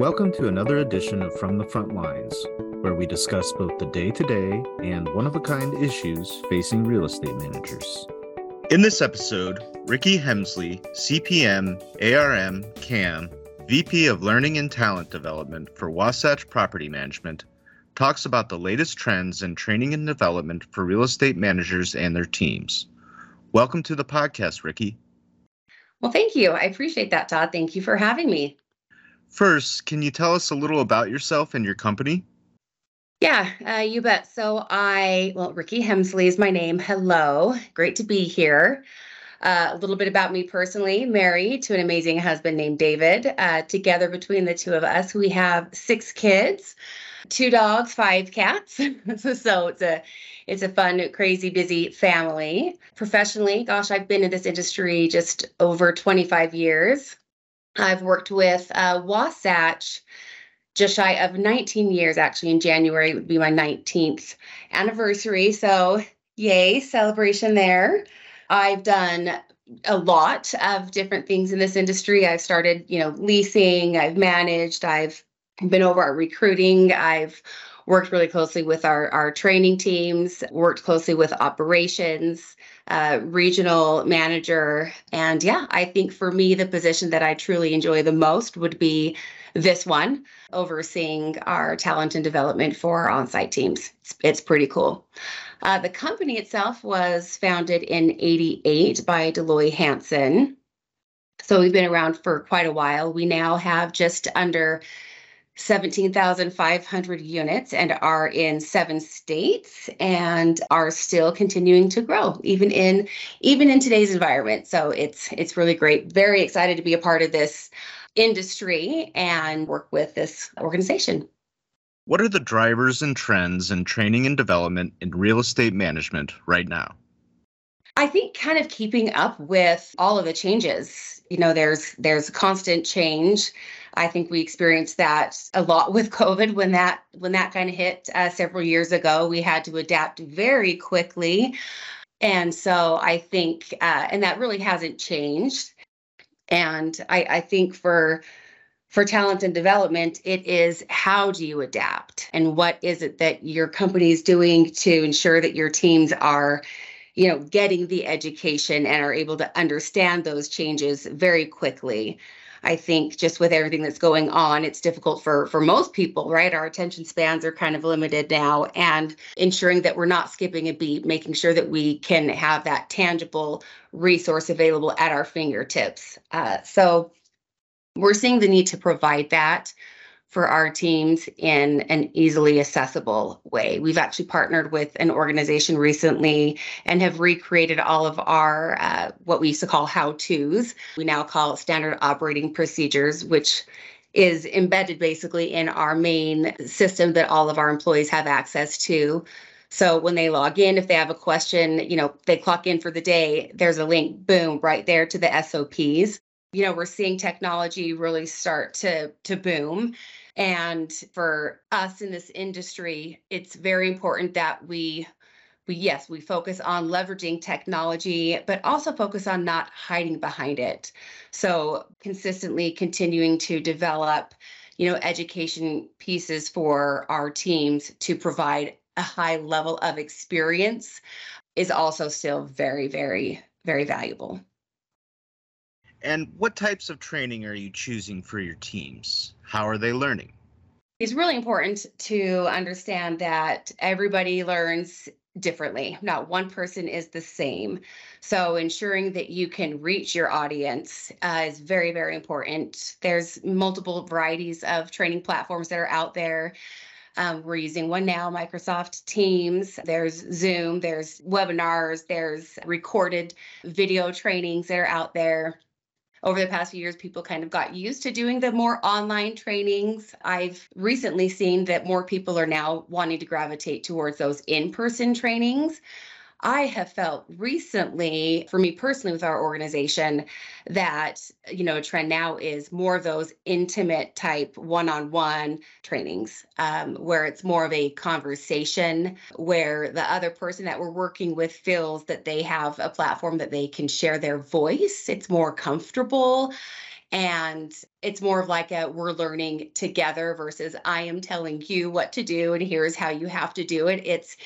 Welcome to another edition of From the Front Lines, where we discuss both the day to day and one of a kind issues facing real estate managers. In this episode, Rikki Hemsley, CPM, ARM, CAM, VP of Learning and Talent Development for Wasatch Property Management, talks about the latest trends in training and development for real estate managers and their teams. Welcome to the podcast, Rikki. Well, thank you. I appreciate that, Todd. Thank you for having me. First, can you tell us a little about yourself and your company? Yeah, uh, you bet. So I, well, Rikki Hemsley is my name. Hello, great to be here. Uh, a little bit about me personally married to an amazing husband named David. Uh, together between the two of us, we have six kids, two dogs, five cats. so it's a it's a fun, crazy, busy family. Professionally, gosh, I've been in this industry just over 25 years. I've worked with uh, Wasatch just shy of 19 years, actually, in January would be my 19th anniversary. So, yay, celebration there. I've done a lot of different things in this industry. I've started, you know, leasing, I've managed, I've been over our recruiting, I've worked really closely with our, our training teams, worked closely with operations, uh, regional manager. And yeah, I think for me, the position that I truly enjoy the most would be this one, overseeing our talent and development for our on site teams. It's, it's pretty cool. Uh, the company itself was founded in 88 by Deloy Hansen. So we've been around for quite a while. We now have just under 17,500 units and are in seven states and are still continuing to grow even in even in today's environment. So it's it's really great. Very excited to be a part of this industry and work with this organization. What are the drivers and trends in training and development in real estate management right now? I think kind of keeping up with all of the changes. You know, there's there's constant change I think we experienced that a lot with COVID when that when that kind of hit uh, several years ago. We had to adapt very quickly, and so I think uh, and that really hasn't changed. And I, I think for for talent and development, it is how do you adapt and what is it that your company is doing to ensure that your teams are you know getting the education and are able to understand those changes very quickly I think just with everything that's going on, it's difficult for for most people, right? Our attention spans are kind of limited now, and ensuring that we're not skipping a beat, making sure that we can have that tangible resource available at our fingertips. Uh, so we're seeing the need to provide that for our teams in an easily accessible way. We've actually partnered with an organization recently and have recreated all of our uh, what we used to call how to's. We now call standard operating procedures, which is embedded basically in our main system that all of our employees have access to. So when they log in, if they have a question, you know, they clock in for the day, there's a link, boom, right there to the SOPs. You know, we're seeing technology really start to to boom and for us in this industry, it's very important that we we yes, we focus on leveraging technology, but also focus on not hiding behind it. So consistently continuing to develop, you know, education pieces for our teams to provide a high level of experience is also still very, very, very valuable. And what types of training are you choosing for your teams? How are they learning? It's really important to understand that everybody learns differently. Not one person is the same. So, ensuring that you can reach your audience uh, is very, very important. There's multiple varieties of training platforms that are out there. Um, we're using one now, Microsoft Teams. There's Zoom, there's webinars, there's recorded video trainings that are out there over the past few years, people kind of got used to doing the more online trainings. I've recently seen that more people are now wanting to gravitate towards those in person trainings. I have felt recently, for me personally, with our organization, that you know trend now is more of those intimate type one-on-one trainings, um, where it's more of a conversation, where the other person that we're working with feels that they have a platform that they can share their voice. It's more comfortable And it's more of like a we're learning together versus I am telling you what to do and here's how you have to do it. It's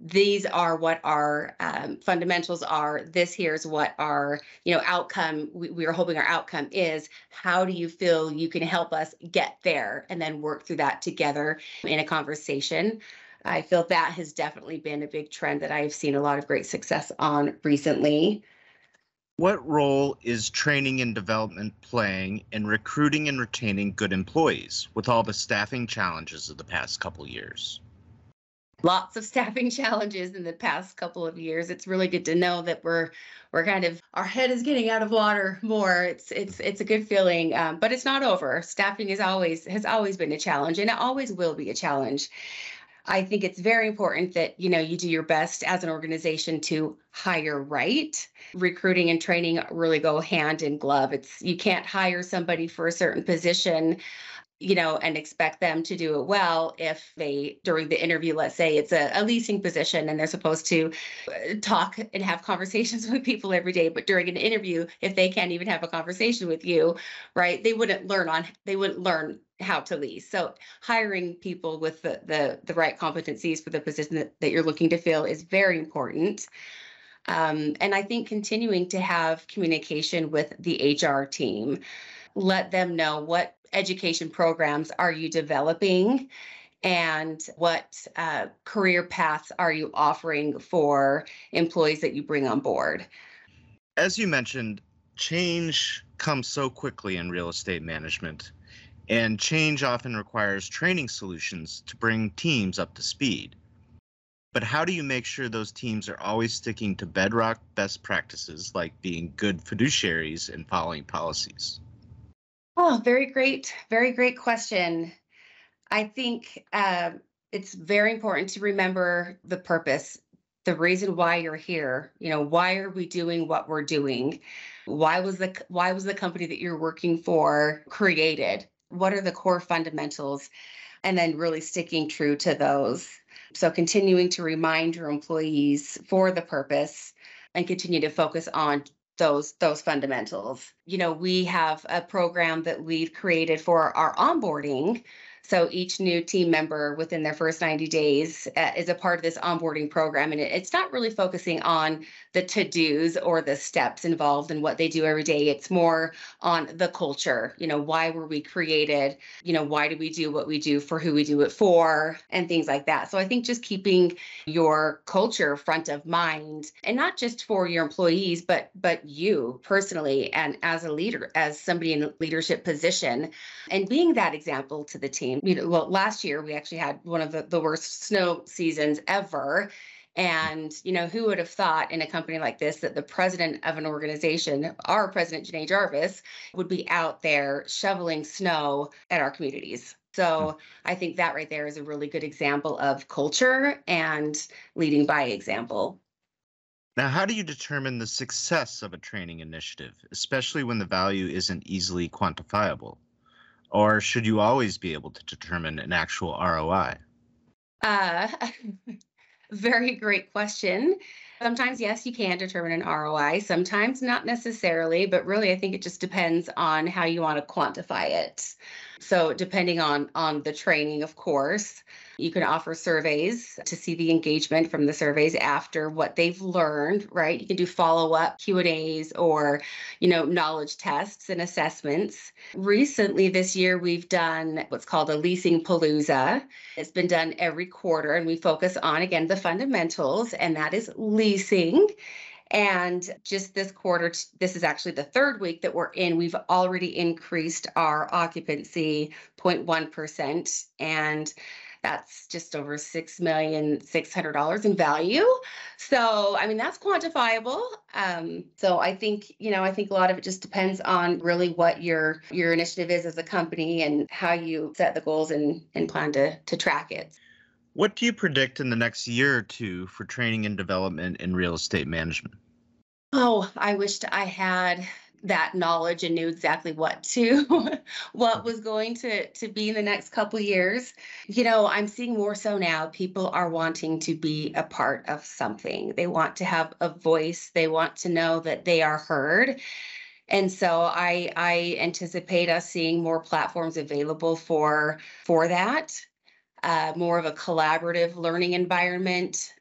these are what our um, fundamentals are. This here's what our you know outcome we, we, are hoping our outcome is. How do you feel you can help us get there? And then work through that together in a conversation. I feel that has definitely been a big trend that i've seen a lot of great success on recently. What role is training and development playing in recruiting and retaining good employees with all the staffing challenges of the past couple years lots of staffing challenges in the past couple of years. It's really good to know that we're we're kind of our head is getting out of water more. It's it's it's a good feeling, um, but it's not over. Staffing is always has always been a challenge, and it always will be a challenge. I think it's very important that you know you do your best as an organization to hire right. Recruiting and training really go hand in glove. It's you can't hire somebody for a certain position you know, and expect them to do it well if they, during the interview, let's say it's a, a, leasing position and they're supposed to uh, talk and have conversations with people every day. But during an interview, if they can't even have a conversation with you, right, they wouldn't learn on, they wouldn't learn how to lease. So hiring people with the, the, the right competencies for the position that, that you're looking to fill is very important. Um, and I think continuing to have communication with the HR team, let them know what education programs are you developing and what uh, career paths are you offering for employees that you bring on board? As you mentioned, change comes so quickly in real estate management, and change often requires training solutions to bring teams up to speed. But how do you make sure those teams are always sticking to bedrock best practices like being good fiduciaries and following policies? Oh, very great, very great question. I think uh, it's very important to remember the purpose, the reason why you're here. You know, why are we doing what we're doing? Why was the why was the company that you're working for created? What are the core fundamentals? And then really sticking true to those. So continuing to remind your employees for the purpose and continue to focus on those those fundamentals. You know, we have a program that we've created for our onboarding so each new team member within their first 90 days uh, is a part of this onboarding program. And it, it's not really focusing on the to dos or the steps involved in what they do every day. It's more on the culture. You know, why were we created? You know, why do we do what we do for who we do it for and things like that. So I think just keeping your culture front of mind and not just for your employees, but but you personally and as a leader, as somebody in a leadership position and being that example to the team you know, well, last year we actually had one of the, the worst snow seasons ever. And, you know, who would have thought in a company like this that the president of an organization, our president, Janae Jarvis, would be out there shoveling snow at our communities? So I think that right there is a really good example of culture and leading by example. Now, how do you determine the success of a training initiative, especially when the value isn't easily quantifiable? Or should you always be able to determine an actual ROI? Uh, very great question. Sometimes, yes, you can determine an ROI. Sometimes, not necessarily, but really, I think it just depends on how you want to quantify it. So, depending on on the training, of course, you can offer surveys to see the engagement from the surveys after what they've learned, right? You can do follow-up Q&As or, you know, knowledge tests and assessments. Recently this year we've done what's called a leasing palooza. It's been done every quarter and we focus on again the fundamentals and that is leasing. And just this quarter, this is actually the third week that we're in, we've already increased our occupancy 0.1%. And that's just over six million six hundred dollars in value. So I mean that's quantifiable. Um, so I think you know I think a lot of it just depends on really what your your initiative is as a company and how you set the goals and and plan to to track it. What do you predict in the next year or two for training and development in real estate management? Oh, I wished I had that knowledge and knew exactly what to what was going to to be in the next couple years. You know i'm seeing more so now. People are wanting to be a part of something. They want to have a voice. They want to know that they are heard. And so I I anticipate us seeing more platforms available for for that. Uh, more of a collaborative learning environment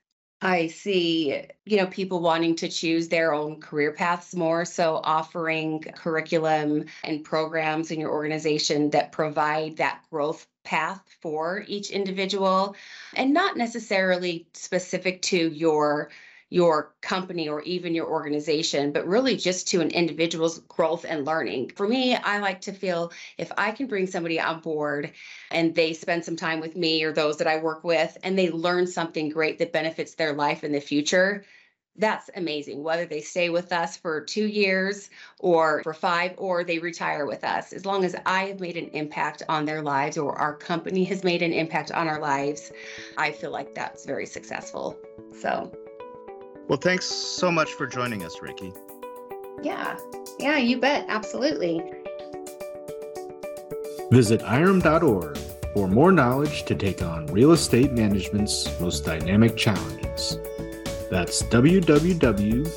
I see, you know, people wanting to choose their own career paths more. So offering curriculum and programs in your organization that provide that growth path for each individual and not necessarily specific to your your company or even your organization, but really just to an individual's growth and learning. For me, I like to feel if I can bring somebody on board and they spend some time with me or those that I work with and they learn something great that benefits their life in the future, that's amazing. Whether they stay with us for two years or for five, or they retire with us, as long as I have made an impact on their lives or our company has made an impact on our lives, I feel like that's very successful. So well, thanks so much for joining us, Rikki. Yeah, yeah, you bet. Absolutely. Visit IREM.org for more knowledge to take on real estate management's most dynamic challenges. That's www.irem.org.